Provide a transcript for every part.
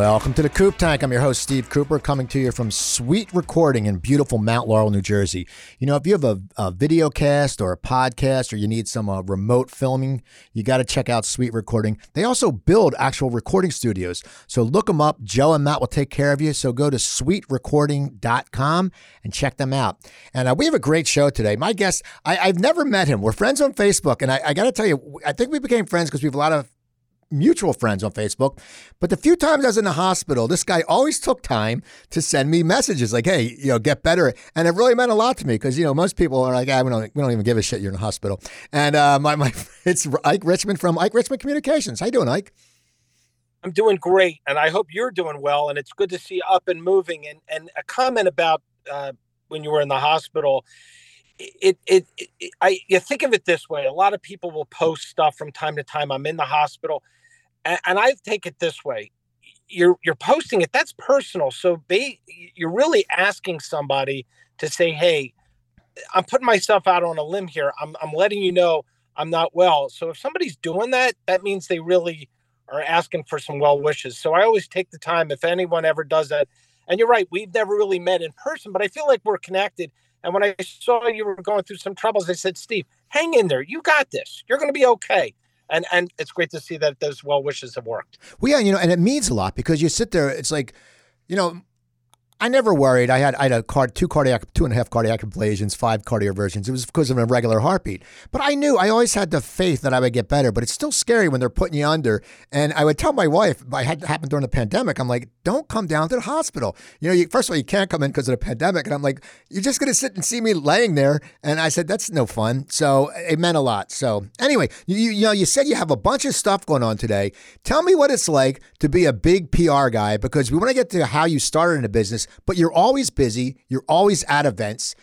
Welcome to the Coop Tank. I'm your host, Steve Cooper, coming to you from Sweet Recording in beautiful Mount Laurel, New Jersey. You know, if you have a, a video cast or a podcast or you need some uh, remote filming, you got to check out Sweet Recording. They also build actual recording studios. So look them up. Joe and Matt will take care of you. So go to sweetrecording.com and check them out. And uh, we have a great show today. My guest, I, have never met him. We're friends on Facebook. And I, I got to tell you, I think we became friends because we have a lot of mutual friends on Facebook. But the few times I was in the hospital, this guy always took time to send me messages like, hey, you know, get better. And it really meant a lot to me because, you know, most people are like, ah, we, don't, we don't even give a shit you're in the hospital. And uh, my, my, it's Ike Richman from Ike Richman Communications. How you doing, Ike? I'm doing great, and I hope you're doing well. And it's good to see you up and moving. And and a comment about uh, when you were in the hospital, it, it, it, I you think of it this way. A lot of people will post stuff from time to time. I'm in the hospital and, and I take it this way: you're you're posting it. That's personal. So they, you're really asking somebody to say, "Hey, I'm putting myself out on a limb here. I'm I'm letting you know I'm not well." So if somebody's doing that, that means they really are asking for some well wishes. So I always take the time if anyone ever does that. And you're right, we've never really met in person, but I feel like we're connected. And when I saw you were going through some troubles, I said, Steve, hang in there. You got this. You're going to be okay and and it's great to see that those well wishes have worked. Well, yeah, you know, and it means a lot because you sit there. It's like, you know, I never worried. I had I had a card two cardiac two and a half cardiac ablations, five cardioversions. It was because of a regular heartbeat. But I knew I always had the faith that I would get better. But it's still scary when they're putting you under. And I would tell my wife, I had happened during the pandemic. I'm like, don't come down to the hospital. You know, you, first of all, you can't come in because of the pandemic. And I'm like, you're just gonna sit and see me laying there. And I said, that's no fun. So it meant a lot. So anyway, you you know, you said you have a bunch of stuff going on today. Tell me what it's like to be a big PR guy because we want to get to how you started in the business but you're always busy. You're always at events.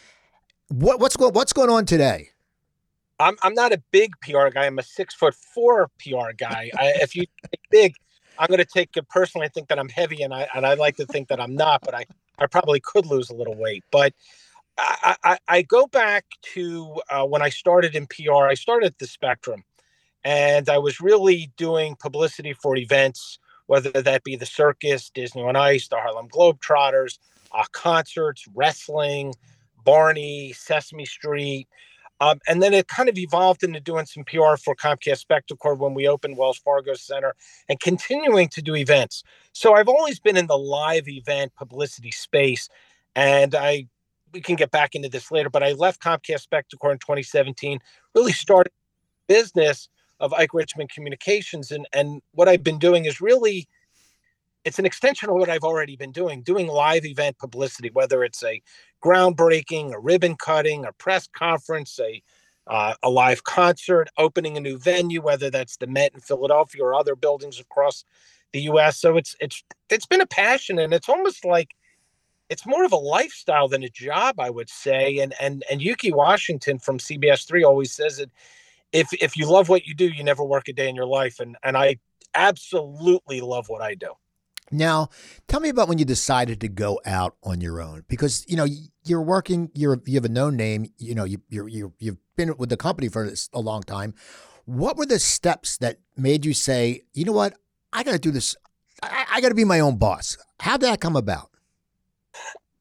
What, what's going What's going on today? I'm I'm not a big PR guy. I'm a six foot four PR guy. I, if you big, I'm going to take it personally. I think that I'm heavy, and I and I like to think that I'm not, but I I probably could lose a little weight. But I I, I go back to uh, when I started in PR. I started at the Spectrum, and I was really doing publicity for events whether that be the circus, Disney on Ice, the Harlem Globetrotters, uh, concerts, wrestling, Barney, Sesame Street. Um, and then it kind of evolved into doing some PR for Comcast Spectacor when we opened Wells Fargo Center and continuing to do events. So I've always been in the live event publicity space. And I, we can get back into this later, but I left Comcast Spectacor in 2017, really started business of Ike Richman Communications. And, and what I've been doing is really, it's an extension of what I've already been doing, doing live event publicity, whether it's a groundbreaking, a ribbon cutting, a press conference, a uh, a live concert, opening a new venue, whether that's the Met in Philadelphia or other buildings across the U.S. So it's it's it's been a passion, and it's almost like it's more of a lifestyle than a job, I would say. And and and Yuki Washington from CBS Three always says it if if you love what you do, you never work a day in your life. And and I absolutely love what I do. Now, tell me about when you decided to go out on your own because you know you're working, you're you have a known name, you know you you you you've been with the company for a long time. What were the steps that made you say, you know what, I got to do this. I, I got to be my own boss. How did that come about?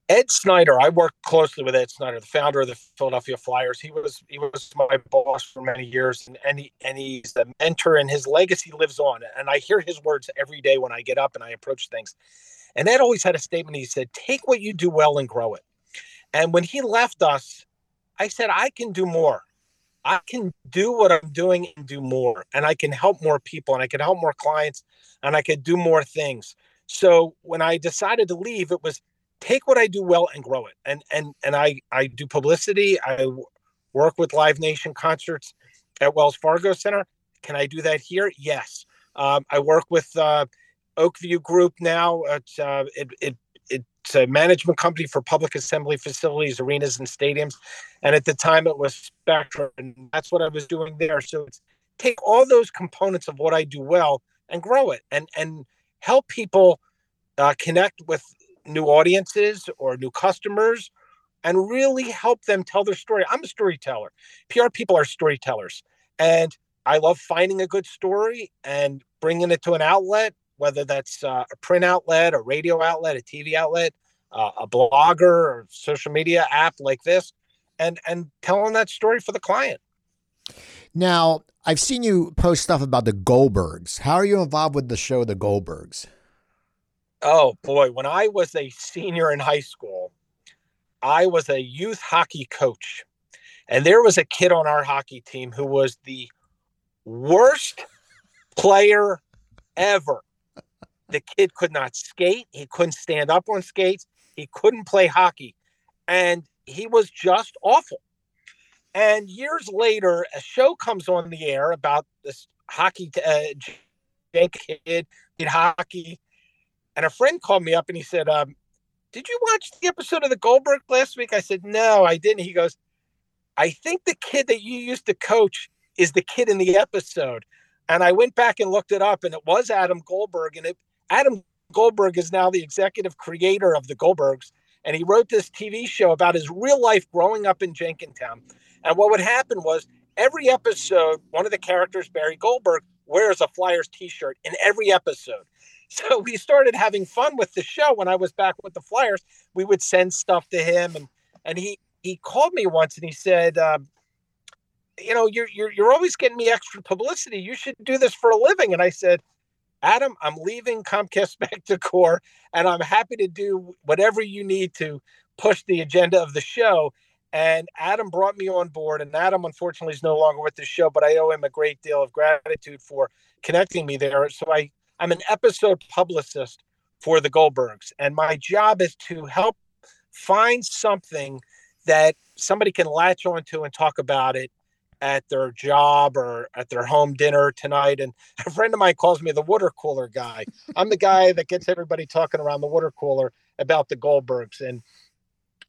Ed Snider, I worked closely with Ed Snider, the founder of the Philadelphia Flyers. He was he was my boss for many years, and and, he, and he's a mentor, and his legacy lives on. And I hear his words every day when I get up and I approach things. And Ed always had a statement. He said, "Take what you do well and grow it." And when he left us, I said, "I can do more. I can do what I'm doing and do more, and I can help more people, and I can help more clients, and I can do more things." So when I decided to leave, it was take what I do well and grow it. And and and I I do publicity. I work with Live Nation concerts at Wells Fargo Center. Can I do that here? Yes. Um, I work with uh, Oak View Group now. It's uh, it, it it's a management company for public assembly facilities, arenas, and stadiums. And at the time, it was Spectrum, and that's what I was doing there. So it's take all those components of what I do well and grow it, and and help people uh, connect with new audiences or new customers and really help them tell their story. I'm a storyteller. PR people are storytellers. And I love finding a good story and bringing it to an outlet whether that's uh, a print outlet, a radio outlet, a TV outlet, uh, a blogger or social media app like this, and and telling that story for the client. Now, I've seen you post stuff about the Goldbergs. How are you involved with the show The Goldbergs? Oh boy, when I was a senior in high school, I was a youth hockey coach. And there was a kid on our hockey team who was the worst player ever. The kid could not skate, he couldn't stand up on skates, he couldn't play hockey, and he was just awful. And years later, a show comes on the air about this hockey uh, kid did hockey, and a friend called me up and he said, um, "Did you watch the episode of the Goldberg last week?" I said, "No, I didn't." He goes, "I think the kid that you used to coach is the kid in the episode." And I went back and looked it up, and it was Adam Goldberg. And it, Adam Goldberg is now the executive creator of the Goldbergs, and he wrote this TV show about his real life growing up in Jenkintown. And what would happen was every episode, one of the characters, Barry Goldberg, wears a Flyers T-shirt in every episode. So we started having fun with the show. When I was back with the Flyers, we would send stuff to him, and and he he called me once and he said, um, you know, you're you're you're always getting me extra publicity. You should do this for a living. And I said, Adam, I'm leaving Comcast Spectacor, and I'm happy to do whatever you need to push the agenda of the show. And Adam brought me on board, and Adam unfortunately is no longer with the show, but I owe him a great deal of gratitude for connecting me there. So I I'm an episode publicist for the Goldbergs, and my job is to help find something that somebody can latch onto and talk about it at their job or at their home dinner tonight. And a friend of mine calls me the water cooler guy. I'm the guy that gets everybody talking around the water cooler about the Goldbergs. And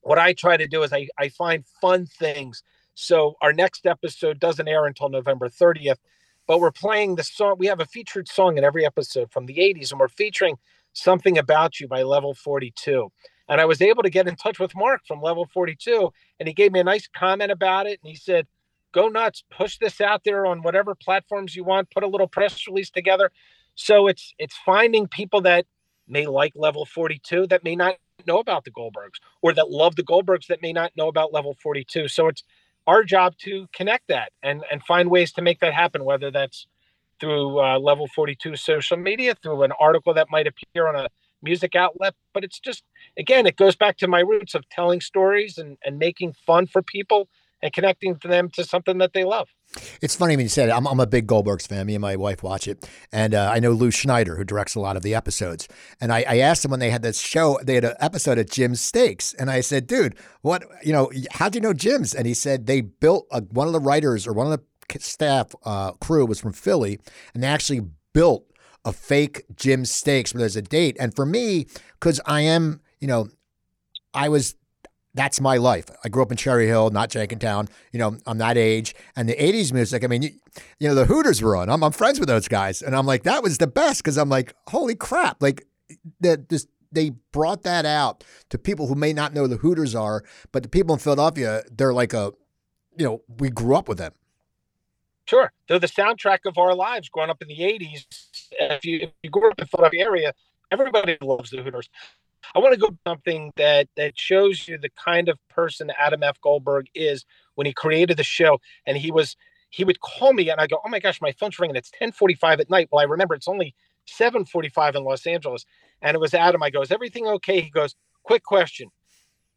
what I try to do is I, I find fun things. So our next episode doesn't air until November 30th, but we're playing the song. We have a featured song in every episode from the 80s, and we're featuring Something About You by Level 42. And I was able to get in touch with Mark from Level 42, and he gave me a nice comment about it. And he said, Go nuts, push this out there on whatever platforms you want, put a little press release together. So it's it's finding people that may like level 42 that may not know about the Goldbergs or that love the Goldbergs that may not know about level 42. So it's our job to connect that and and find ways to make that happen whether that's through uh, level 42 social media through an article that might appear on a music outlet but it's just again it goes back to my roots of telling stories and, and making fun for people and connecting them to something that they love it's funny when you said it. I'm, I'm a big Goldbergs fan. Me and my wife watch it. And uh, I know Lew Schneider, who directs a lot of the episodes. And I, I asked him when they had this show, they had an episode at Jim's Steaks. And I said, dude, what, you know, how'd you know Jim's? And he said they built a, one of the writers or one of the staff uh, crew was from Philly. And they actually built a fake Jim's Steaks where there's a date. And for me, because I am, you know, I was that's my life. I grew up in Cherry Hill, not Jenkintown. You know, I'm that age. And the 80s music, I mean, you, you know, the Hooters were on. I'm, I'm friends with those guys. And I'm like, that was the best because I'm like, holy crap. Like, that just, they brought that out to people who may not know the Hooters are, but the people in Philadelphia, they're like a, you know, we grew up with them. Sure. They're the soundtrack of our lives growing up in the 80s. If you, if you grew up in the Philadelphia area, everybody loves the Hooters. I want to go something that that shows you the kind of person Adam F. Goldberg is when he created the show. And he was he would call me and I go, Oh my gosh, my phone's ringing. It's 1045 at night. Well, I remember it's only 745 in Los Angeles. And it was Adam. I go, Is everything okay? He goes, Quick question.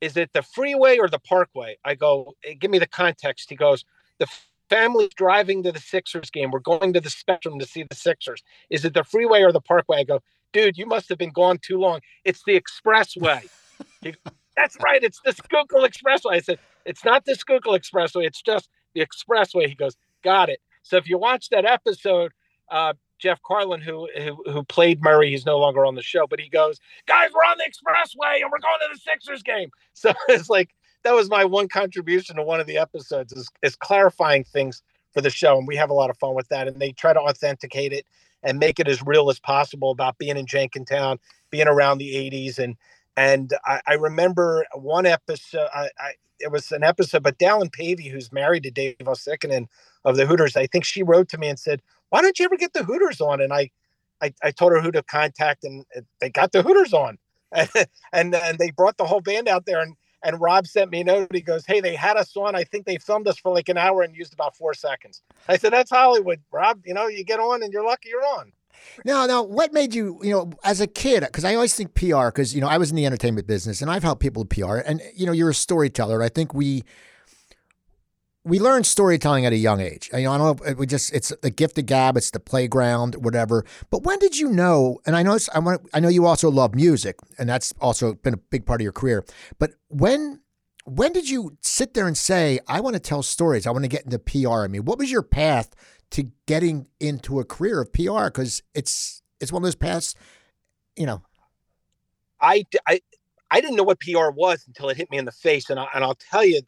Is it the freeway or the parkway? I go, eh, give me the context. He goes, The family's driving to the Sixers game. We're going to the Spectrum to see the Sixers. Is it the freeway or the parkway? I go, dude, you must have been gone too long. It's the expressway. he, That's right. It's the Schuylkill Expressway. I said, it's not the Schuylkill Expressway. It's just the expressway. He goes, got it. So if you watch that episode, uh, Jeff Garlin, who, who, who played Murray, he's no longer on the show, but he goes, guys, we're on the expressway and we're going to the Sixers game. So it's like that was my one contribution to one of the episodes is, is clarifying things for the show, and we have a lot of fun with that. And they try to authenticate it and make it as real as possible about being in Jenkintown, being around the 80s. And and I, I remember one episode, I, I, it was an episode, but Dallin Pavey, who's married to Dave Uosikkinen of the Hooters, I think she wrote to me and said, Why don't you ever get the Hooters on? And I I, I told her who to contact, and they got the Hooters on, and and they brought the whole band out there, and and Rob sent me a note. He goes, "Hey, they had us on. I think they filmed us for like an hour and used about four seconds." I said, "That's Hollywood, Rob. You know, you get on and you're lucky you're on." Now, now, what made you, you know, as a kid? Because I always think PR, because you know, I was in the entertainment business and I've helped people with PR, and you know, you're a storyteller. I think we we learn storytelling at a young age. You know, I don't know. We just it's the gift of gab. It's the playground, whatever. But when did you know? And I know I want. I know you also love music, and that's also been a big part of your career. But when when did you sit there and say, "I want to tell stories. I want to get into PR"? I mean, what was your path to getting into a career of PR? Because it's it's one of those paths. You know, I I I didn't know what PR was until it hit me in the face, and I, and I'll tell you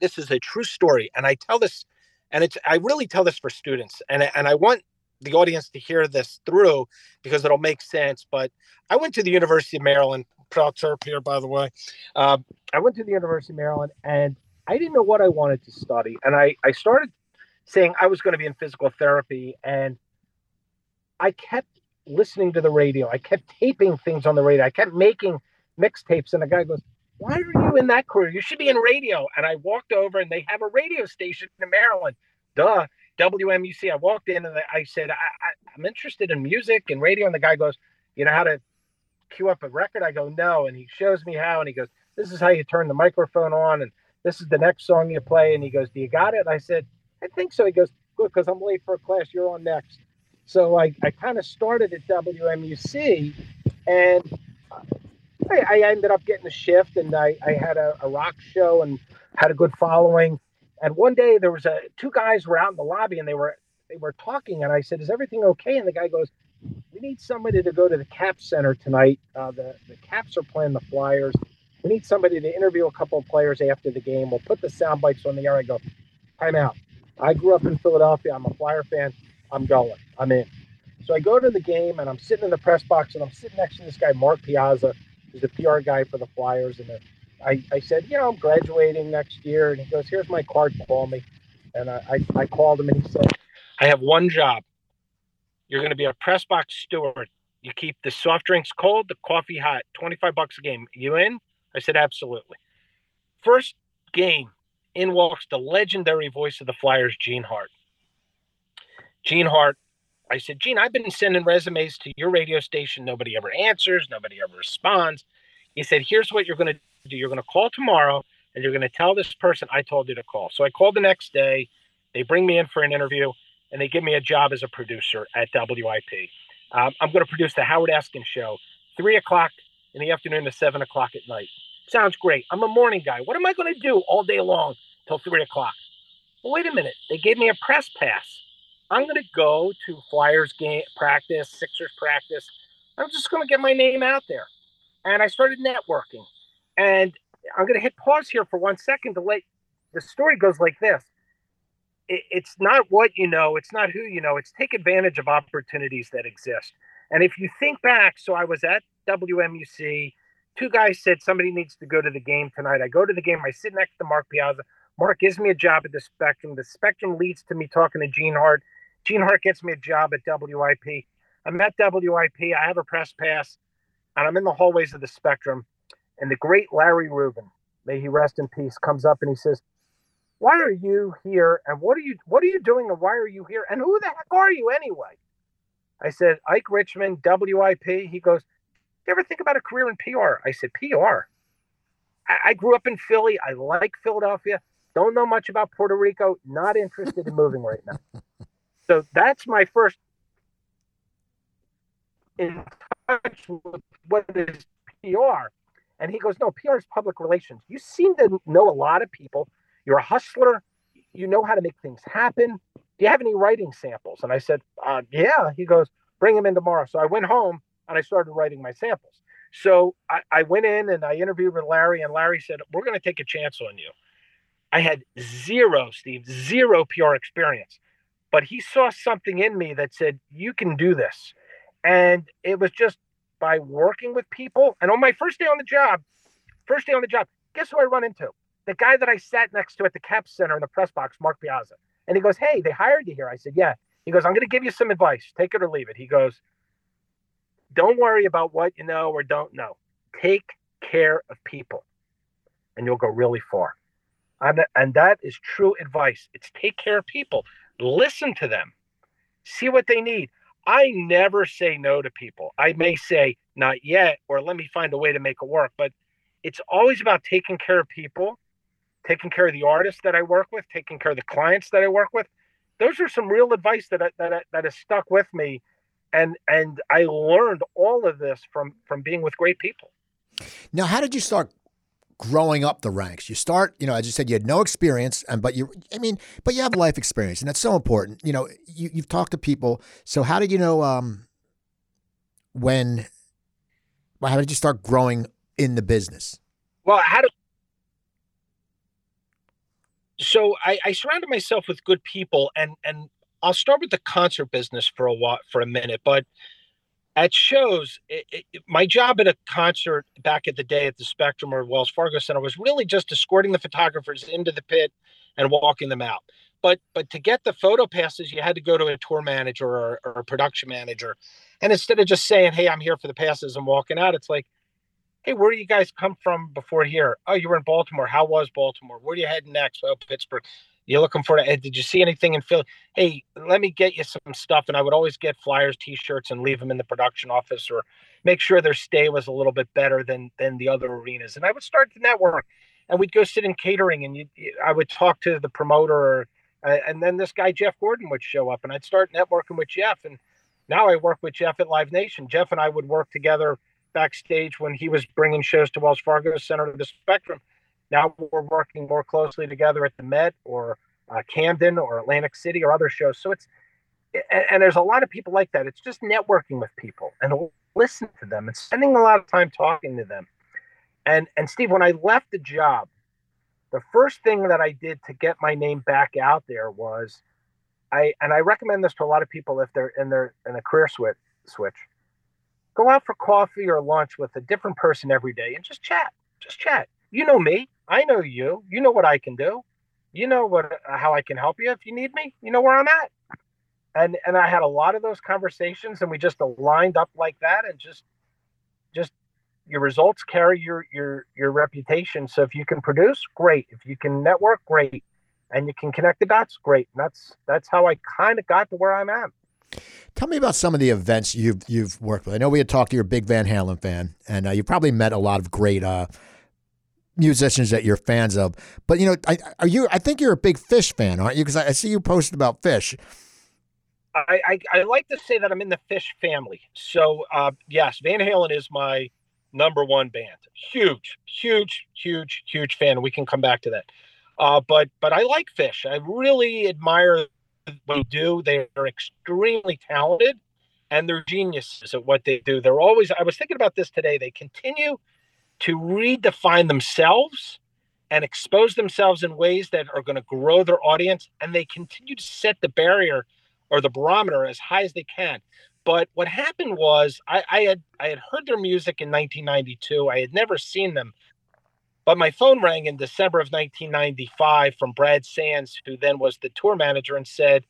this is a true story and i tell this and it's i really tell this for students and and i want the audience to hear this through because it'll make sense but i went to the university of maryland proud here by the way uh, i went to the university of maryland and i didn't know what i wanted to study and i i started saying i was going to be in physical therapy and i kept listening to the radio i kept taping things on the radio i kept making mixtapes and the guy goes why are you in that career? You should be in radio. And I walked over and they have a radio station in Maryland. Duh, WMUC. I walked in and I said, I, I, I'm interested in music and radio. And the guy goes, You know how to cue up a record? I go, No. And he shows me how. And he goes, This is how you turn the microphone on. And this is the next song you play. And he goes, Do you got it? And I said, I think so. He goes, Good, because I'm late for a class. You're on next. So I, I kind of started at WMUC and I, I ended up getting a shift and I, I had a, a rock show and had a good following. And one day there was a two guys were out in the lobby and they were they were talking and I said, "Is everything okay?" And the guy goes, "We need somebody to go to the Cap Center tonight. Uh, the the Caps are playing the Flyers. We need somebody to interview a couple of players after the game. We'll put the sound bites on the air." I go, "Time out. I grew up in Philadelphia. I'm a Flyer fan. I'm going. I'm in." So I go to the game and I'm sitting in the press box and I'm sitting next to this guy, Mark Piazza, He's the PR guy for the Flyers. And uh, I, I said, you know, I'm graduating next year. And he goes, here's my card. Call me. And I, I, I called him and he said, I have one job. You're going to be a press box steward. You keep the soft drinks cold, the coffee hot, 25 bucks a game. You in? I said, absolutely. First game, in walks the legendary voice of the Flyers, Gene Hart. Gene Hart I said, Gene, I've been sending resumes to your radio station. Nobody ever answers. Nobody ever responds. He said, here's what you're going to do. You're going to call tomorrow and you're going to tell this person I told you to call. So I called the next day. They bring me in for an interview and they give me a job as a producer at WIP. Um, I'm going to produce the Howard Eskin show, three o'clock in the afternoon to seven o'clock at night. Sounds great. I'm a morning guy. What am I going to do all day long till three o'clock? Well, wait a minute. They gave me a press pass. I'm going to go to Flyers game practice, Sixers practice. I'm just going to get my name out there. And I started networking. And I'm going to hit pause here for one second to let the story goes like this. It, it's not what you know, it's not who you know, it's take advantage of opportunities that exist. And if you think back, so I was at WMUC. Two guys said somebody needs to go to the game tonight. I go to the game. I sit next to Mark Piazza. Mark gives me a job at the Spectrum. The Spectrum leads to me talking to Gene Hart. Gene Hart gets me a job at WIP. I'm at WIP. I have a press pass, and I'm in the hallways of the Spectrum. And the great Larry Rubin, may he rest in peace, comes up and he says, "Why are you here? And what are you what are you doing? And why are you here? And who the heck are you anyway?" I said, "Ike Richman, WIP." He goes, "You ever think about a career in PR?" I said, "PR." I, I grew up in Philly. I like Philadelphia. Don't know much about Puerto Rico. Not interested in moving right now. So that's my first in touch with what is PR. And he goes, No, PR is public relations. You seem to know a lot of people. You're a hustler. You know how to make things happen. Do you have any writing samples? And I said, uh, Yeah. He goes, Bring them in tomorrow. So I went home and I started writing my samples. So I, I went in and I interviewed with Larry, and Larry said, We're going to take a chance on you. I had zero, Steve, zero PR experience but he saw something in me that said you can do this. And it was just by working with people. And on my first day on the job first day on the job guess who i run into? The guy that i sat next to at the cap center in the press box mark piazza. And he goes hey they hired you here. I said yeah. He goes i'm going to give you some advice. Take it or leave it. He goes don't worry about what you know or don't know. Take care of people and you'll go really far. And, and that is true advice. It's take care of people, listen to them, see what they need. I never say no to people. I may say not yet, or let me find a way to make it work. But it's always about taking care of people, taking care of the artists that I work with, taking care of the clients that I work with. Those are some real advice that I, that that has stuck with me, and and I learned all of this from from being with great people. Now, how did you start growing up the ranks. You start, you know, as you said, you had no experience, and but you, I mean, but you have life experience, and that's so important. You know, you, you've talked to people. So how did you know um, when? Well, how did you start growing in the business? Well, how did so I, I surrounded myself with good people, and and I'll start with the concert business for a while for a minute, but at shows, it, it, my job at a concert back at the day at the Spectrum or Wells Fargo Center was really just escorting the photographers into the pit and walking them out. But but to get the photo passes, you had to go to a tour manager or, or a production manager, and instead of just saying, "Hey, I'm here for the passes," and walking out, it's like, "Hey, where do you guys come from before here? Oh, you were in Baltimore. How was Baltimore? Where are you heading next? Oh, Pittsburgh you're looking for it. Did you see anything in Philly? Hey, let me get you some stuff. And I would always get flyers, T-shirts, and leave them in the production office, or make sure their stay was a little bit better than than the other arenas. And I would start to network, and we'd go sit in catering, and you, I would talk to the promoter, or, uh, and then this guy Jeff Gordon would show up, and I'd start networking with Jeff. And now I work with Jeff at Live Nation. Jeff and I would work together backstage when he was bringing shows to Wells Fargo Center to the Spectrum now we're working more closely together at the Met or uh, Camden or Atlantic City or other shows. So it's and, and, there's a lot of people like that. It's just networking with people and listen to them and spending a lot of time talking to them. And and Steve, when I left the job, the first thing that I did to get my name back out there was I and I recommend this to a lot of people if they're in their in a career switch switch. Go out for coffee or lunch with a different person every day and just chat. Just chat. You know me. I know you. You know what I can do. You know what how I can help you if you need me. You know where I'm at. And and I had a lot of those conversations, and we just aligned up like that, and just just your results carry your your your reputation. So if you can produce, great. If you can network, great. And you can connect the dots, great. And that's that's how I kind of got to where I'm at. Tell me about some of the events you've you've worked with. I know we had talked. You're a big Van Halen fan, and uh, you probably met a lot of great uh, musicians that you're fans of. But you know, I, are you? I think you're a big Phish fan, aren't you? Because I, I, see you posted about Phish. I, I, I like to say that I'm in the Phish family. So uh, yes, Van Halen is my number one band. Huge, huge, huge, huge fan. We can come back to that. Uh, but but I like Phish. I really admire what they do. They are extremely talented, and they're geniuses at what they do. They're always. I was thinking about this today. They continue to redefine themselves and expose themselves in ways that are going to grow their audience and they continue to set the barrier or the barometer as high as they can but what happened was I, I, had I had heard their music in 1992. I had never seen them, but my phone rang in December of 1995 from Brad Sands, who then was the tour manager, and said,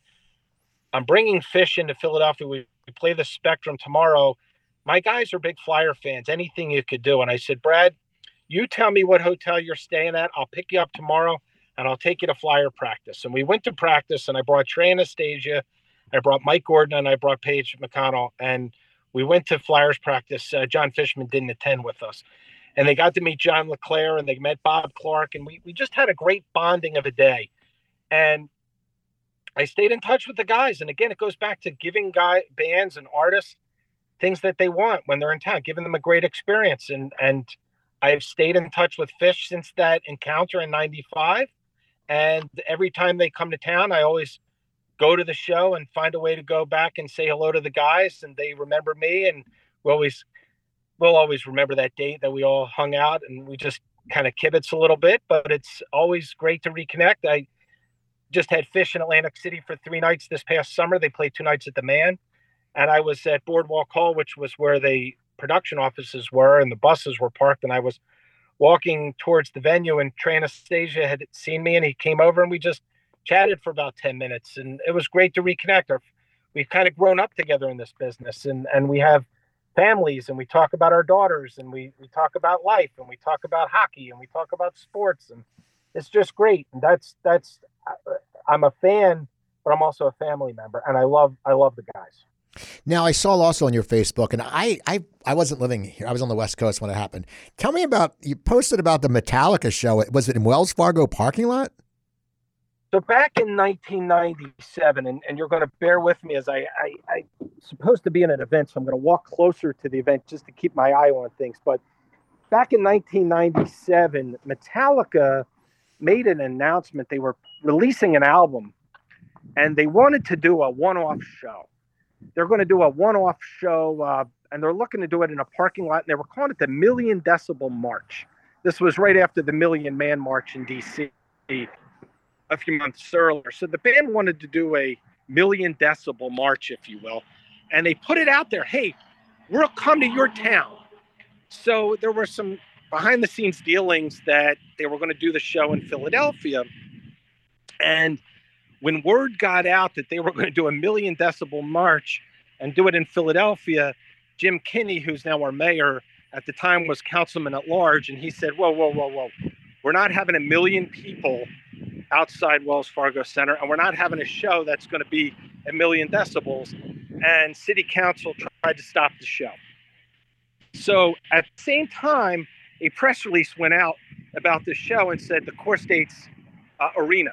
"I'm bringing Phish into Philadelphia. We, we play the Spectrum tomorrow my guys are big flyer fans. Anything you could do. And I said, Brad, you tell me what hotel you're staying at. I'll pick you up tomorrow and I'll take you to flyer practice. And we went to practice and I brought Trey Anastasio, I brought Mike Gordon, and I brought Page McConnell. And we went to flyers practice. Uh, Jon Fishman didn't attend with us. And they got to meet John LeClair and they met Bob Clarke. And we, we just had a great bonding of a day. And I stayed in touch with the guys. And again, it goes back to giving guy bands and artists things that they want when they're in town, giving them a great experience. And and I've stayed in touch with Phish since that encounter in '95. And every time they come to town, I always go to the show and find a way to go back and say hello to the guys, and they remember me, and we always we'll always remember that date that we all hung out and we just kind of kibitz a little bit. But it's always great to reconnect. I just had Phish in Atlantic City for three nights this past summer. They played two nights at the Man and I was at Boardwalk Hall, which was where the production offices were, and the buses were parked. And I was walking towards the venue, and Trey Anastasio had seen me, and he came over, and we just chatted for about ten minutes, and it was great to reconnect. We've kind of grown up together in this business, and and we have families and we talk about our daughters and we, we talk about life and we talk about hockey and we talk about sports and it's just great. And that's, that's, uh, I'm a fan, but I'm also a family member and I love, I love the guys. Now I saw also on your Facebook, and I, I I wasn't living here. I was on the West Coast when it happened. Tell me about you posted about the Metallica show. Was it in Wells Fargo parking lot? So back in 1997, and, and you're going to bear with me as I, I I supposed to be in an event, so I'm going to walk closer to the event just to keep my eye on things. But back in 1997, Metallica made an announcement. They were releasing an album, and they wanted to do a one-off show they're going to do a one-off show, uh, and they're looking to do it in a parking lot. And they were calling it the Million Decibel March. This was right after the Million Man March in D.C. a few months earlier. So the band wanted to do a Million Decibel March, if you will, and they put it out there. Hey, we'll come to your town. So there were some behind-the-scenes dealings that they were going to do the show in Philadelphia, and when word got out that they were going to do a million decibel march and do it in Philadelphia, Jim Kenney, who's now our mayor, at the time was councilman at large, and he said, Whoa, whoa, whoa, whoa. We're not having a million people outside Wells Fargo Center, and we're not having a show that's going to be a million decibels. And city council tried to stop the show. So at the same time, a press release went out about the show and said the CoreStates uh, Arena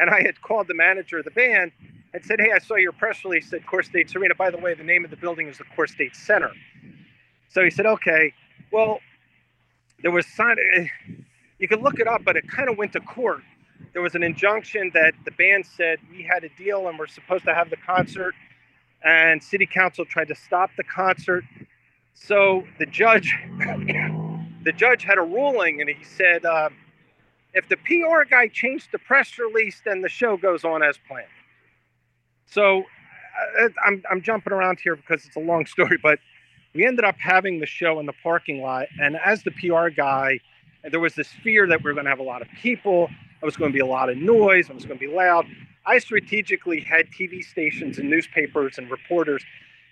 and I had called the manager of the band and said, Hey, I saw your press release at Core State Arena. By the way, the name of the building is the Core State Center. So he said, Okay, well, there was sign. You can look it up, but it kind of went to court. There was an injunction that the band said we had a deal and we're supposed to have the concert, and city council tried to stop the concert. So the judge, the judge had a ruling, and he said, uh, if the PR guy changed the press release, then the show goes on as planned. So uh, I'm, I'm jumping around here because it's a long story, but we ended up having the show in the parking lot. And as the PR guy, there was this fear that we are going to have a lot of people. It was going to be a lot of noise. It was going to be loud. I strategically had TV stations and newspapers and reporters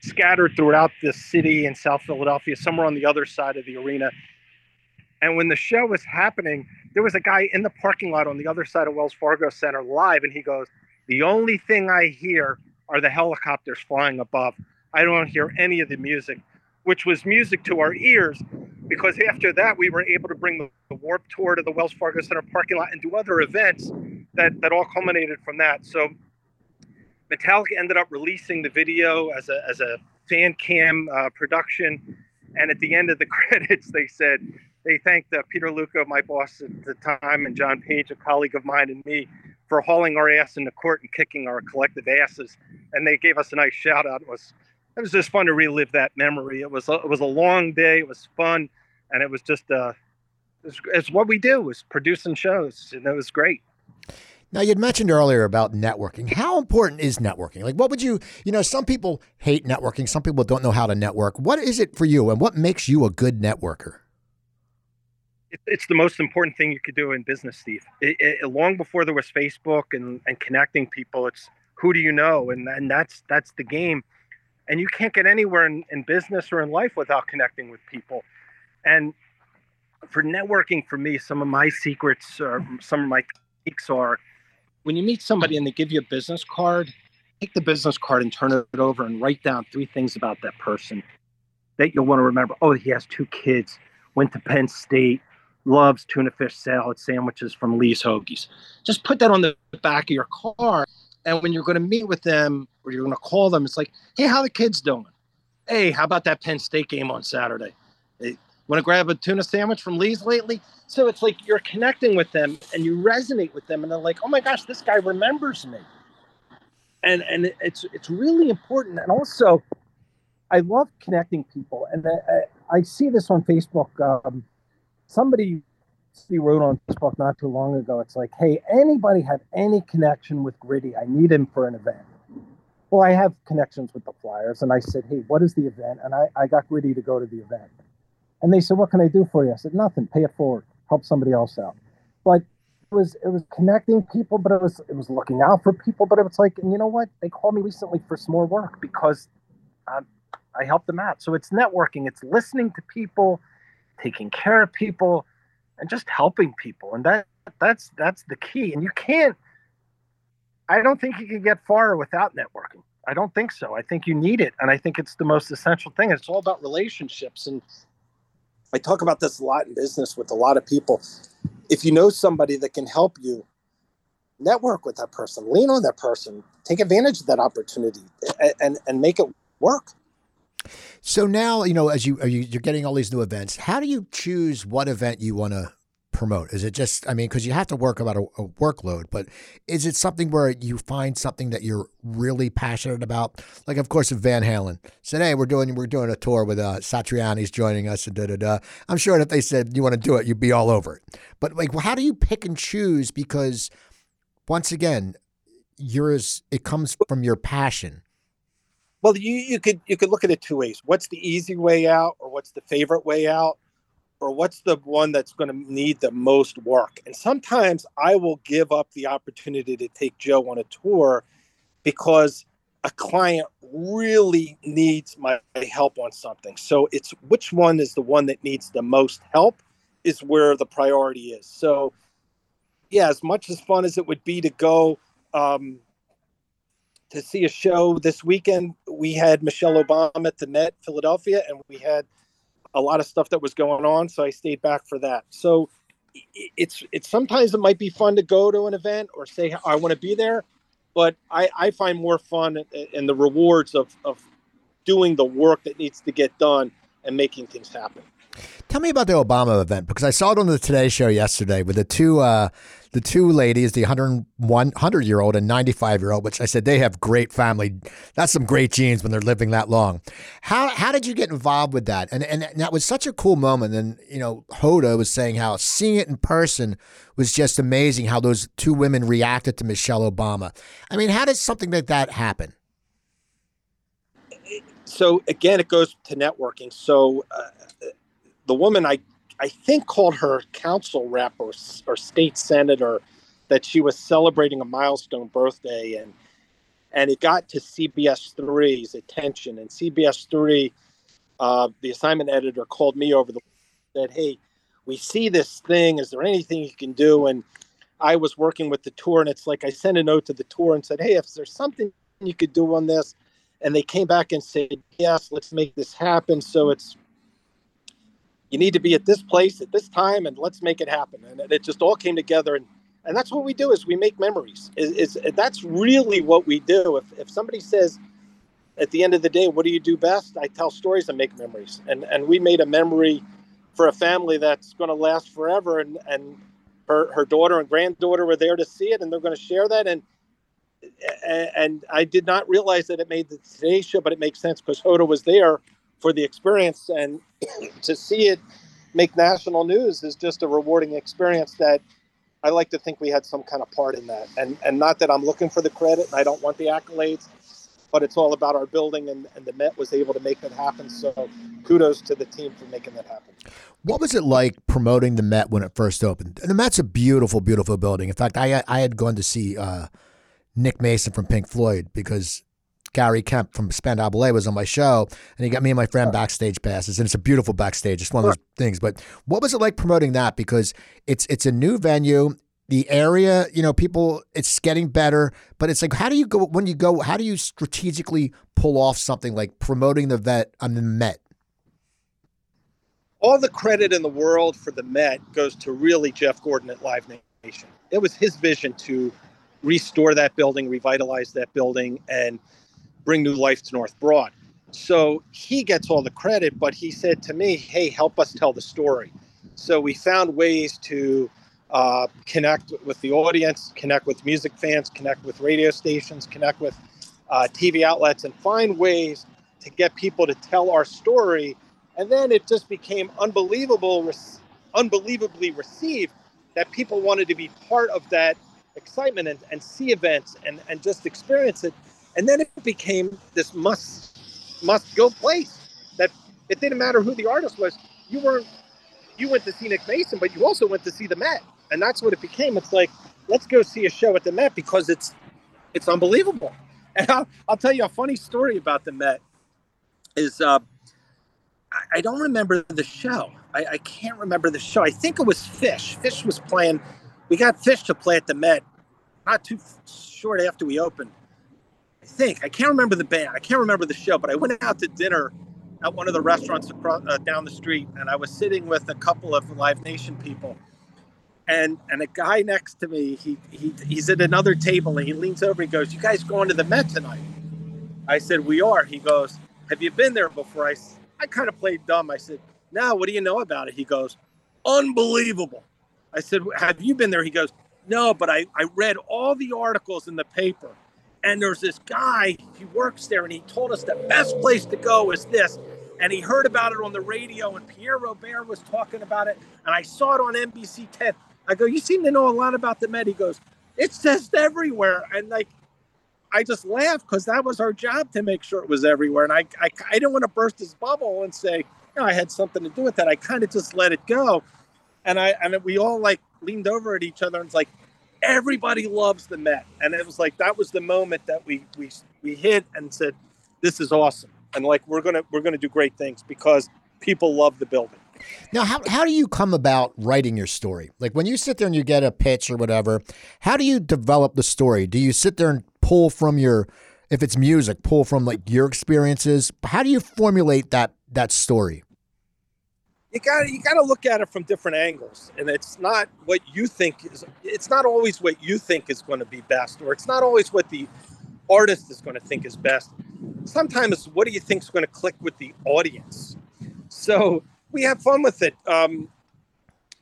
scattered throughout the city in South Philadelphia, somewhere on the other side of the arena. And when the show was happening, there was a guy in the parking lot on the other side of Wells Fargo Center live, and he goes, The only thing I hear are the helicopters flying above. I don't hear any of the music, which was music to our ears because after that, we were able to bring the, the Warped Tour to the Wells Fargo Center parking lot and do other events that, that all culminated from that. So Metallica ended up releasing the video as a, as a fan cam uh, production. And at the end of the credits, they said, they thanked uh, Peter Luukko, my boss at the time, and John Page, a colleague of mine, and me for hauling our ass into court and kicking our collective asses. And they gave us a nice shout out. It was it was just fun to relive that memory. It was a, it was a long day. It was fun, and it was just uh, it's, it's what we do is producing shows, and it was great. Now, you'd mentioned earlier about networking. How important is networking? Like, what would you, you know, some people hate networking, some people don't know how to network. What is it for you, and what makes you a good networker? It's the most important thing you could do in business, Steve. It, it, long before there was Facebook and, and connecting people, it's who do you know, and and that's that's the game. And you can't get anywhere in, in business or in life without connecting with people. And for networking, for me, some of my secrets or some of my techniques are when you meet somebody and they give you a business card, take the business card and turn it over and write down three things about that person that you'll want to remember. Oh, he has two kids, went to Penn State, loves tuna fish salad sandwiches from Lee's Hoagies. Just put that on the back of your car. And when you're going to meet with them or you're going to call them, it's like, hey, how the kids doing? Hey, how about that Penn State game on Saturday? Hey, want to grab a tuna sandwich from Lee's lately? So it's like you're connecting with them and you resonate with them, and they're like, oh my gosh, this guy remembers me. And and it's it's really important. And also, I love connecting people, and I, I, see this on Facebook. Um, somebody wrote on Facebook not too long ago. It's like, hey, anybody have any connection with Gritty? I need him for an event. Well, I have connections with the Flyers, and I said, hey, what is the event? And I, I got Gritty to go to the event. And they said, what can I do for you? I said, nothing. Pay it forward. Help somebody else out. But it was it was connecting people, but it was it was looking out for people. But it was like, and you know what? They called me recently for some more work because I'm, I help them out. So it's networking, it's listening to people, taking care of people, and just helping people. And that that's that's the key. And you can't I don't think you can get far without networking. I don't think so. I think you need it. And I think it's the most essential thing. It's all about relationships. And I talk about this a lot in business with a lot of people. If you know somebody that can help you, network with that person, lean on that person, take advantage of that opportunity and, and, and make it work. So now, you know, as you, you you're getting all these new events, how do you choose what event you want to promote? Is it just, I mean, because you have to work about a, a, workload, but is it something where you find something that you're really passionate about? Like, of course, if Van Halen said, "Hey, we're doing we're doing a tour with uh, Satriani's joining us," and da da da. I'm sure if they said you want to do it, you'd be all over it. But like, well, how do you pick and choose? Because once again, yours it comes from your passion. Well, you you could you could look at it two ways. What's the easy way out, or what's the favorite way out? or what's the one that's going to need the most work? And sometimes I will give up the opportunity to take Joe on a tour because a client really needs my help on something. So it's which one is the one that needs the most help is where the priority is. So, yeah, as much as fun as it would be to go um, to see a show this weekend, we had Michelle Obama at the Met Philadelphia, and we had a lot of stuff that was going on, so I stayed back for that. So it's it's sometimes it might be fun to go to an event or say I want to be there, but I, I find more fun and the rewards of of doing the work that needs to get done and making things happen. Tell me about the Obama event because I saw it on the Today Show yesterday with the two uh, the two ladies, the 101 100 year old and 95 year old, which I said they have great family. That's some great genes when they're living that long. How how did you get involved with that? And and that was such a cool moment. And you know, Hoda was saying how seeing it in person was just amazing. How those two women reacted to Michelle Obama. I mean, how does something like that happen? So again, it goes to networking. So uh, the woman I I think called her council rep or, or state senator that she was celebrating a milestone birthday and and it got to CBS 3's attention. And CBS 3 uh, the assignment editor called me over the said hey we see this thing. Is there anything you can do? And I was working with the tour and it's like I sent a note to the tour and said hey if there's something you could do on this and they came back and said yes let's make this happen. So it's you need to be at this place at this time and let's make it happen. And it just all came together and and that's what we do is we make memories. Is, that's really what we do. If, if somebody says at the end of the day what do you do best? I tell stories and make memories. And and we made a memory for a family that's going to last forever and and her, her daughter and granddaughter were there to see it and they're going to share that. And and I did not realize that it made the Today Show, but it makes sense because Hoda was there for the experience and to see it make national news is just a rewarding experience that I like to think we had some kind of part in that. And and not that I'm looking for the credit and I don't want the accolades, but it's all about our building and, and the Met was able to make that happen. So kudos to the team for making that happen. What was it like promoting the Met when it first opened? And the Met's a beautiful, beautiful building. In fact, I I had gone to see uh, Nick Mason from Pink Floyd because Gary Kemp from Spandau Ballet was on my show, and he got me and my friend backstage passes, and it's a beautiful backstage. It's one of those things. But what was it like promoting that? Because it's it's a new venue. The area, you know, people, it's getting better, but it's like, how do you go when you go? How do you strategically pull off something like promoting the vet on the Met? All the credit in the world for the Met goes to really Jeff Gordon at Live Nation. It was his vision to restore that building, revitalize that building, and bring new life to North Broad. So he gets all the credit, but he said to me, Hey, help us tell the story. So we found ways to uh, connect with the audience, connect with music fans, connect with radio stations, connect with uh, TV outlets, and find ways to get people to tell our story. And then it just became unbelievable, unbelievably received that people wanted to be part of that excitement and, and see events and, and just experience it and then it became this must must go place that it didn't matter who the artist was. You weren't you went to see Nick Mason, but you also went to see the Met, and that's what it became. It's like let's go see a show at the Met because it's it's unbelievable. And I'll, I'll tell you a funny story about the Met. is uh, I, I don't remember the show. I, I can't remember the show. I think it was Phish. Phish was playing. We got Phish to play at the Met, not too short after we opened. Think I can't remember the band. I can't remember the show, but I went out to dinner at one of the restaurants across uh, down the street, and I was sitting with a couple of Live Nation people, and and a guy next to me, he, he he's at another table, and he leans over, he goes, "You guys going to the Met tonight?" I said, "We are." He goes, "Have you been there before?" I I kind of played dumb. I said, "No, what do you know about it?" He goes, "Unbelievable." I said, "Have you been there?" He goes, "No, but I I read all the articles in the paper." And there's this guy, he works there, and he told us the best place to go is this. And he heard about it on the radio, and Pierre Robert was talking about it. And I saw it on NBC 10. I go, You seem to know a lot about the Met. He goes, It's just everywhere. And like, I just laughed because that was our job to make sure it was everywhere. And I, I, I didn't want to burst his bubble and say, you know, I had something to do with that. I kind of just let it go. And I, and we all like leaned over at each other and it's like, everybody loves the Met. And it was like, that was the moment that we, we, we hit and said, this is awesome. And like, we're to, we're to do great things because people love the building. Now, how, how do you come about writing your story? Like when you sit there and you get a pitch or whatever, how do you develop the story? Do you sit there and pull from your, if it's music, pull from like your experiences? How do you formulate that that story? You got you got to look at it from different angles, and it's not what you think is. It's not always what you think is going to be best, or it's not always what the artist is going to think is best. Sometimes, what do you think is going to click with the audience? So we have fun with it. Um,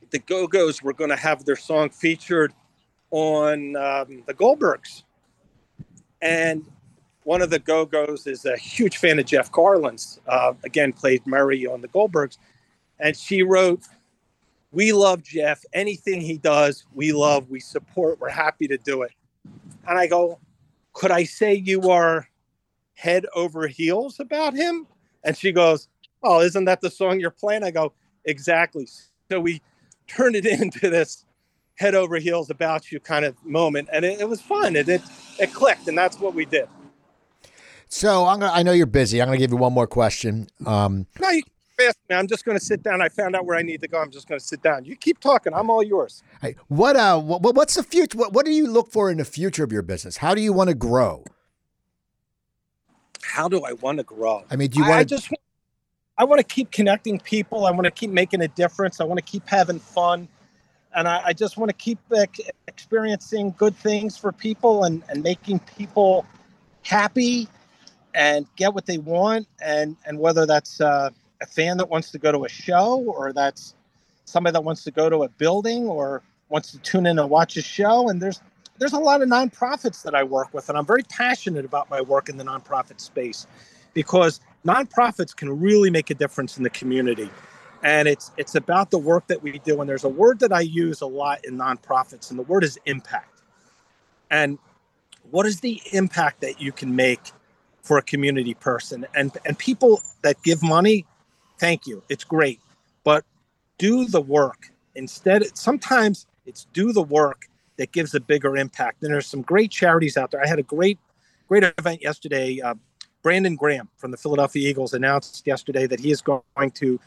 the Go Go's were going to have their song featured on um, the Goldbergs, and one of the Go Go's is a huge fan of Jeff Garlin's. Uh, again, played Murray on the Goldbergs, and she wrote, "We love Jeff. Anything he does, we love. We support. We're happy to do it." And I go, "Could I say you are head over heels about him?" And she goes, oh, isn't that the song you're playing? I go, exactly. So we turned it into this head over heels about you kind of moment. And it, it was fun. It, it, it clicked. And that's what we did. So I'm gonna, I know you're busy. I'm going to give you one more question. Um, no, you fast me. I'm just going to sit down. I found out where I need to go. I'm just going to sit down. You keep talking. I'm all yours. Hey, what, uh, what, what's the future? What, what do you look for in the future of your business? How do you want to grow? How do I want to grow? I mean, do you want to just I want to keep connecting people. I want to keep making a difference. I want to keep having fun. And I, I just want to keep experiencing good things for people and, and making people happy and get what they want. And, and whether that's uh, a fan that wants to go to a show or that's somebody that wants to go to a building or wants to tune in and watch a show. And there's there's a lot of nonprofits that I work with, and I'm very passionate about my work in the nonprofit space because nonprofits can really make a difference in the community. And it's it's about the work that we do and there's a word that i use a lot in nonprofits and the word is impact. And what is the impact that you can make for a community person? And and people that give money thank you. It's great. But do the work. Instead sometimes it's do the work that gives a bigger impact. And there's some great charities out there. I had a great great event yesterday. Uh, Brandon Graham from the Philadelphia Eagles announced yesterday that he is going to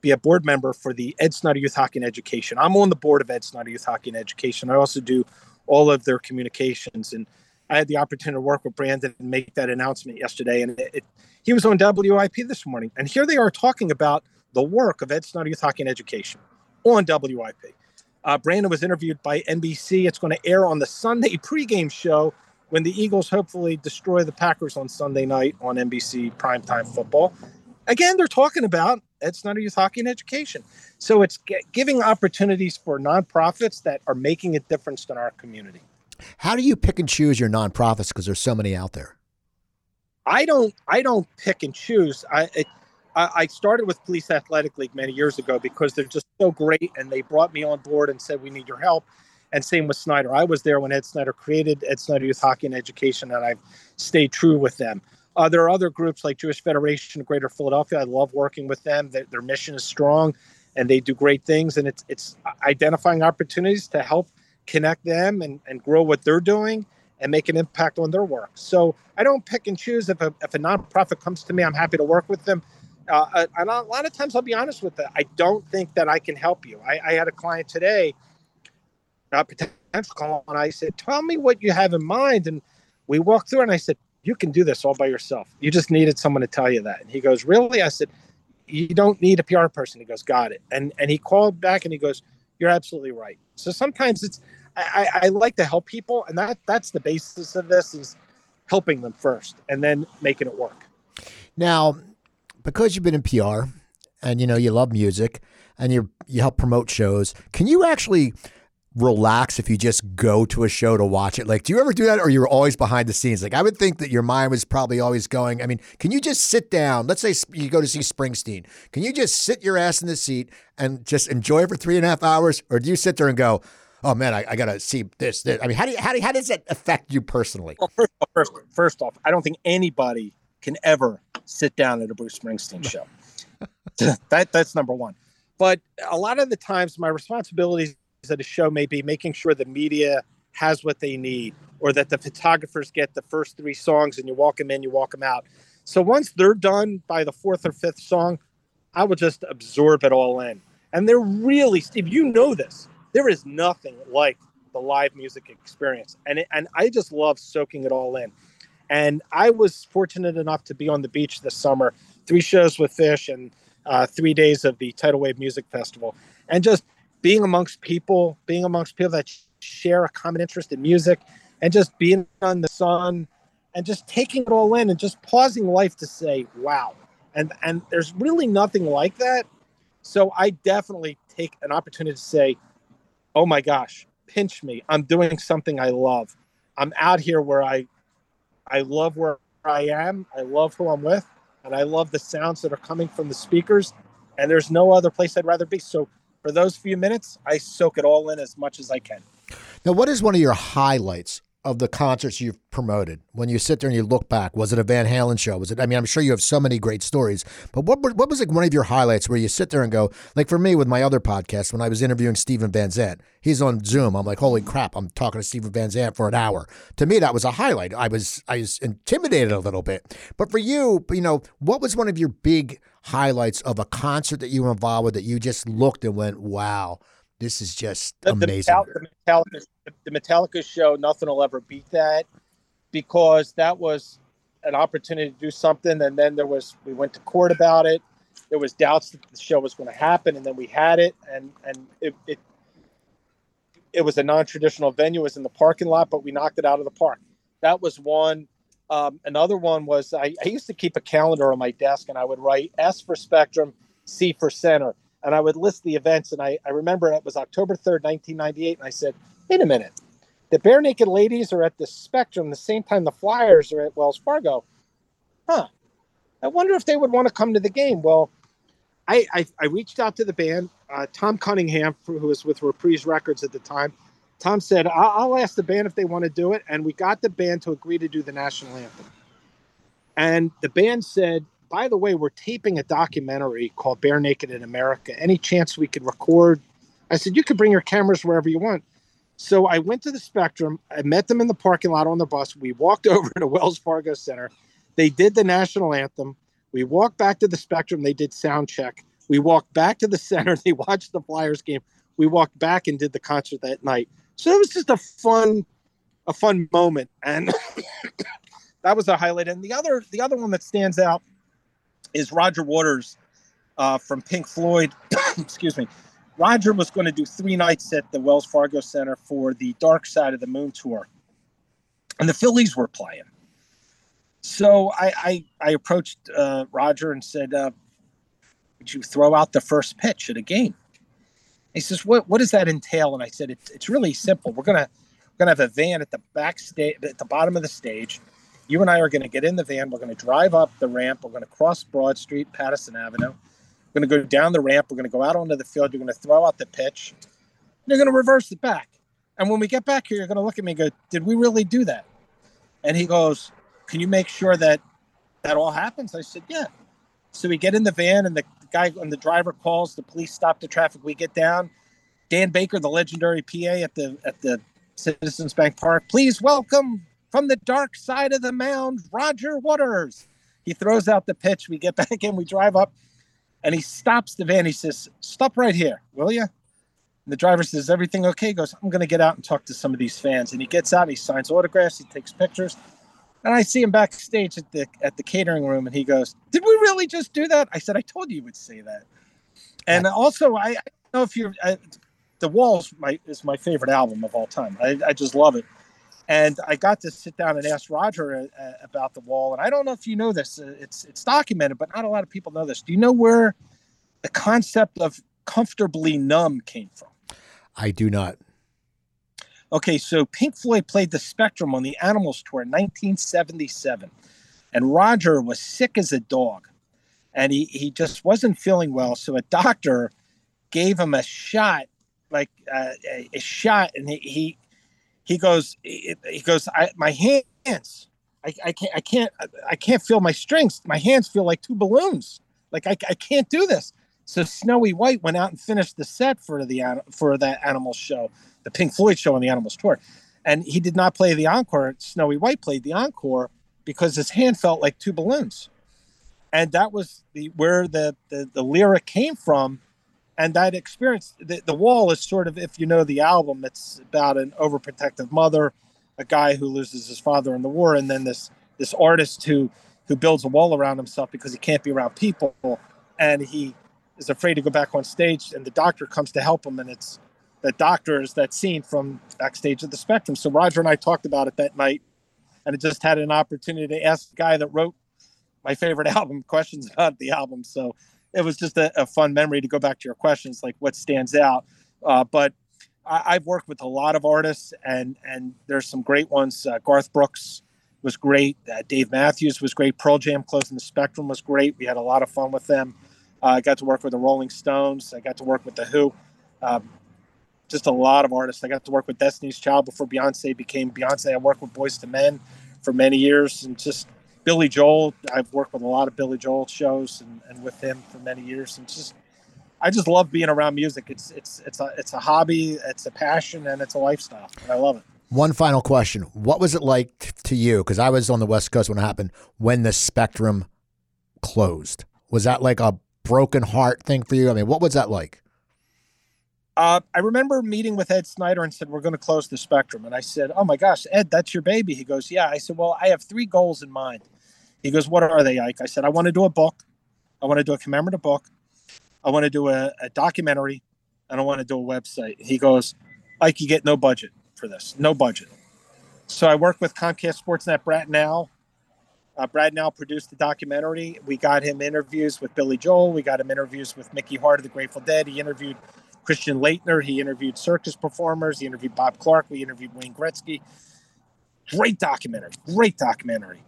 be a board member for the Ed Snider Youth Hockey and Education. I'm on the board of Ed Snider Youth Hockey and Education. I also do all of their communications, and I had the opportunity to work with Brandon and make that announcement yesterday. And it, it, he was on WIP this morning, and here they are talking about the work of Ed Snider Youth Hockey and Education on WIP. Uh, Brandon was interviewed by NBC. It's going to air on the Sunday pregame show when the Eagles hopefully destroy the Packers on Sunday night on NBC primetime football. Again, they're talking about Ed Snider Youth Hockey and Education. So it's giving opportunities for nonprofits that are making a difference in our community. How do you pick and choose your nonprofits? Because there's so many out there. I don't. I don't pick and choose. I, it, I started with Police Athletic League many years ago because they're just so great, and they brought me on board and said we need your help and same with Snider. I was there when Ed Snider created Ed Snider Youth Hockey and Education, and I've stayed true with them. Uh, there are other groups like Jewish Federation of Greater Philadelphia. I love working with them. Their, their mission is strong, and they do great things. And it's it's identifying opportunities to help connect them and, and grow what they're doing, and make an impact on their work. So I don't pick and choose. If a, if a nonprofit comes to me, I'm happy to work with them. Uh, and a lot of times I'll be honest with it. I don't think that I can help you. I, I had a client today, a potential client, and I said, tell me what you have in mind. And we walked through and I said, you can do this all by yourself. You just needed someone to tell you that. And he goes, really? I said, you don't need a PR person. He goes, got it. And, and he called back and he goes, you're absolutely right. So sometimes it's, I, I like to help people, and that that's the basis of this is helping them first, and then making it work. Now, because you've been in PR, and you know you love music, and you you help promote shows, can you actually relax if you just go to a show to watch it? Like, do you ever do that, or you're always behind the scenes? Like, I would think that your mind was probably always going. I mean, can you just sit down? Let's say you go to see Springsteen. Can you just sit your ass in the seat and just enjoy it for three and a half hours, or do you sit there and go? Oh man, I, I gotta see this, this. I mean, how do you, how do you, how does it affect you personally? Well, first, first, first off, I don't think anybody can ever sit down at a Bruce Springsteen show. that that's number one. But a lot of the times, my responsibilities at a show may be making sure the media has what they need, or that the photographers get the first three songs, and you walk them in, you walk them out. So once they're done by the fourth or fifth song, I will just absorb it all in. And they're really, Steve, you know this there is nothing like the live music experience. And, it, and I just love soaking it all in. And I was fortunate enough to be on the beach this summer, three shows with Phish and uh, three days of the Tidal Wave Music Festival. And just being amongst people, being amongst people that share a common interest in music, and just being on the sun and just taking it all in and just pausing life to say, wow. And, and there's really nothing like that. So I definitely take an opportunity to say, oh my gosh, pinch me. I'm doing something I love. I'm out here where I I love where I am. I love who I'm with, and I love the sounds that are coming from the speakers. And there's no other place I'd rather be. So for those few minutes, I soak it all in as much as I can. Now, what is one of your highlights of the concerts you've promoted. When you sit there and you look back was it a van halen show? Was it i mean i'm sure you have so many great stories but what, what was like one of your highlights where you sit there and go like for me with my other podcast when i was interviewing steven van zandt he's on zoom. I'm like holy crap i'm talking to steven van zandt for an hour. To me that was a highlight. I was i was intimidated a little bit. But for you you know what was one of your big highlights of a concert that you were involved with that you just looked and went wow this is just the, amazing. The Metallica, the Metallica show, nothing will ever beat that because that was an opportunity to do something. And then there was, we went to court about it. There was doubts that the show was going to happen, and then we had it, and and it, it it was a non-traditional venue. It was in the parking lot, but we knocked it out of the park. That was one. Um, another one was I, I used to keep a calendar on my desk, and I would write S for Spectrum, C for Center and I would list the events. And I, I remember it was October 3rd, 1998. And I said, wait a minute. The Barenaked Ladies are at the Spectrum the same time the Flyers are at Wells Fargo. Huh. I wonder if they would want to come to the game. Well, I, I, I reached out to the band. Uh, Tom Cunningham, who was with Reprise Records at the time, Tom said, I'll, I'll ask the band if they want to do it. And we got the band to agree to do the national anthem. And the band said, by the way, we're taping a documentary called Barenaked in America. Any chance we could record? I said, you could bring your cameras wherever you want. So I went to the Spectrum. I met them in the parking lot on the bus. We walked over to Wells Fargo Center. They did the national anthem. We walked back to the Spectrum. They did sound check. We walked back to the center. They watched the Flyers game. We walked back and did the concert that night. So it was just a fun, a fun moment, and that was a highlight. And the other, the other one that stands out is Roger Waters uh, from Pink Floyd. Excuse me. Roger was going to do three nights at the Wells Fargo Center for the Dark Side of the Moon tour, and the Phillies were playing. So I I, I approached uh, Roger and said, uh, "Would you throw out the first pitch at a game?" He says, "What what does that entail?" And I said, "It's it's really simple. We're gonna we're gonna have a van at the back stage at the bottom of the stage." You and I are going to get in the van. We're going to drive up the ramp. We're going to cross Broad Street, Pattison Avenue. We're going to go down the ramp. We're going to go out onto the field. You're going to throw out the pitch. You're going to reverse it back. And when we get back here, you're going to look at me and go, Did we really do that? And he goes, Can you make sure that that all happens? I said, Yeah. So we get in the van, and the guy and the driver calls. The police stop the traffic. We get down. Dan Baker, the legendary PA at the at the Citizens Bank Park. Please welcome from the dark side of the mound, Roger Waters. He throws out the pitch. We get back in, we drive up, and he stops the van. He says, Stop right here, will you? And the driver says, Everything okay? He goes, I'm going to get out and talk to some of these fans. And he gets out, he signs autographs, he takes pictures. And I see him backstage at the at the catering room, and he goes, "Did we really just do that?" I said, "I told you you would say that." And also, I, I don't know if you're, I, the Walls my is my favorite album of all time. I, I just love it. And I got to sit down and ask Roger uh, uh, about the Wall. And I don't know if you know this; uh, it's it's documented, but not a lot of people know this. Do you know where the concept of comfortably numb came from? I do not. Okay, so Pink Floyd played the Spectrum on the Animals tour in 1977, and Roger was sick as a dog, and he he just wasn't feeling well. So a doctor gave him a shot, like uh, a, a, shot, and he he, he goes he, goes I, my hands. I, I can't I can't I can't feel my strings. My hands feel like two balloons. Like I, I can't do this. So Snowy White went out and finished the set for the for that animal show the Pink Floyd show on the Animals tour, and he did not play the encore. Snowy White played the encore because his hand felt like two balloons, and that was the where the the, the lyric came from. And that experience, the, the wall is sort of, if you know the album, it's about an overprotective mother, a guy who loses his father in the war, and then this this artist who who builds a wall around himself because he can't be around people, and he is afraid to go back on stage, and the doctor comes to help him, and it's that doctors that scene from backstage at the Spectrum. So Roger and I talked about it that night, and it just had an opportunity to ask the guy that wrote my favorite album questions about the album. So it was just a, a fun memory to go back to your questions, like what stands out. Uh, but I, have worked with a lot of artists, and and there's some great ones. Uh, Garth Brooks was great. Uh, Dave Matthews was great. Pearl Jam closing the Spectrum was great. We had a lot of fun with them. Uh, I got to work with the Rolling Stones. I got to work with the Who. Um, just a lot of artists. I got to work with Destiny's Child before Beyonce became Beyonce. I worked with Boyz II Men for many years, and just Billy Joel. I've worked with a lot of Billy Joel shows and, and with him for many years, and just I just love being around music. It's it's it's a it's a hobby, it's a passion, and it's a lifestyle, and I love it. One final question: What was it like t- to you? Because I was on the West Coast when it happened. When the Spectrum closed, was that like a broken heart thing for you? I mean, what was that like? Uh, I remember meeting with Ed Snider and said, We're going to close the spectrum. And I said, Oh my gosh, Ed, that's your baby. He goes, Yeah. I said, Well, I have three goals in mind. He goes, What are they, Ike? I said, I want to do a book. I want to do a commemorative book. I want to do a, a documentary. And I want to do a website. He goes, Ike, you get no budget for this, no budget. So I worked with Comcast Sportsnet Brad Now. Uh, Brad Now produced the documentary. We got him interviews with Billy Joel. We got him interviews with Mickey Hart of the Grateful Dead. He interviewed Christian Laettner. He interviewed circus performers. He interviewed Bob Clarke. We interviewed Wayne Gretzky. Great documentary. Great documentary.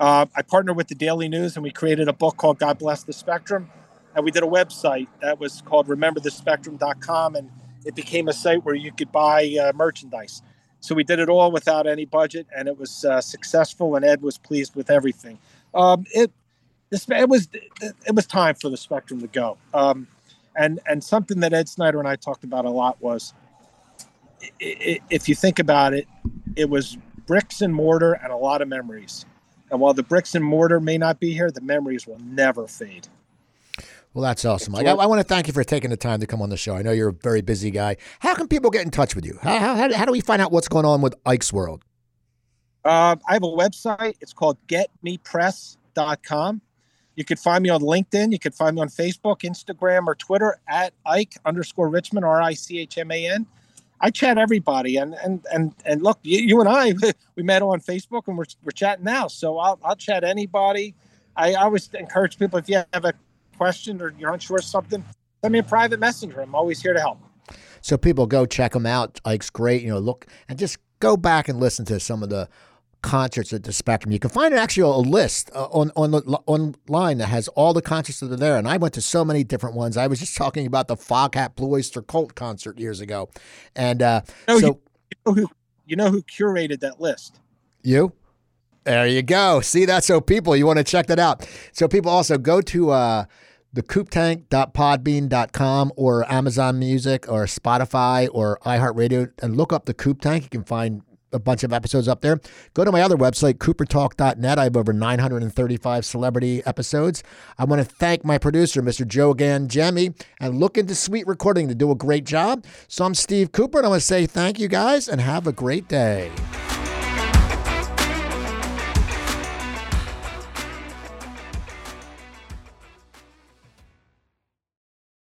Uh, I partnered with the Daily News and we created a book called God Bless the Spectrum. And we did a website that was called rememberthespectrum.com. And it became a site where you could buy uh, merchandise. So we did it all without any budget and it was uh, successful. And Ed was pleased with everything. Um, it, this, it was it was time for the Spectrum to go. Um, and and something that Ed Snider and I talked about a lot was if you think about it, it was bricks and mortar and a lot of memories. And while the bricks and mortar may not be here, the memories will never fade. Well, that's awesome. I, I, want to thank you for taking the time to come on the show. I know you're a very busy guy. How can people get in touch with you? How, how, how do we find out what's going on with Ike's World? Uh, I have a website. It's called getmepress.com. You could find me on LinkedIn. You could find me on Facebook, Instagram, or Twitter at Ike underscore Richman, R I C H M A N. I chat everybody, and and and and look, you, you, and I, we met on Facebook, and we're we're chatting now. So I'll I'll chat anybody. I always encourage people if you have a question or you're unsure of something, send me a private messenger. I'm always here to help. So people go check him out. Ike's great. You know, look and just go back and listen to some of the concerts at the Spectrum. You can find actually a list uh, on on the, online that has all the concerts that are there. And I went to so many different ones. I was just talking about the Foghat Blue Oyster Cult concert years ago, and uh, so you know, who, you know who curated that list? You. There you go. See that? So people, you want to check that out. So people also go to. Uh, thecooptank.podbean.com or Amazon Music or Spotify or iHeartRadio and look up the Coop Tank. You can find a bunch of episodes up there. Go to my other website, coopertalk.net. I have over 935 celebrity episodes. I want to thank my producer, Mr. Joe Gangemi, and look into Sweet Recording to do a great job. So I'm Steve Cooper, and I want to say thank you guys and have a great day.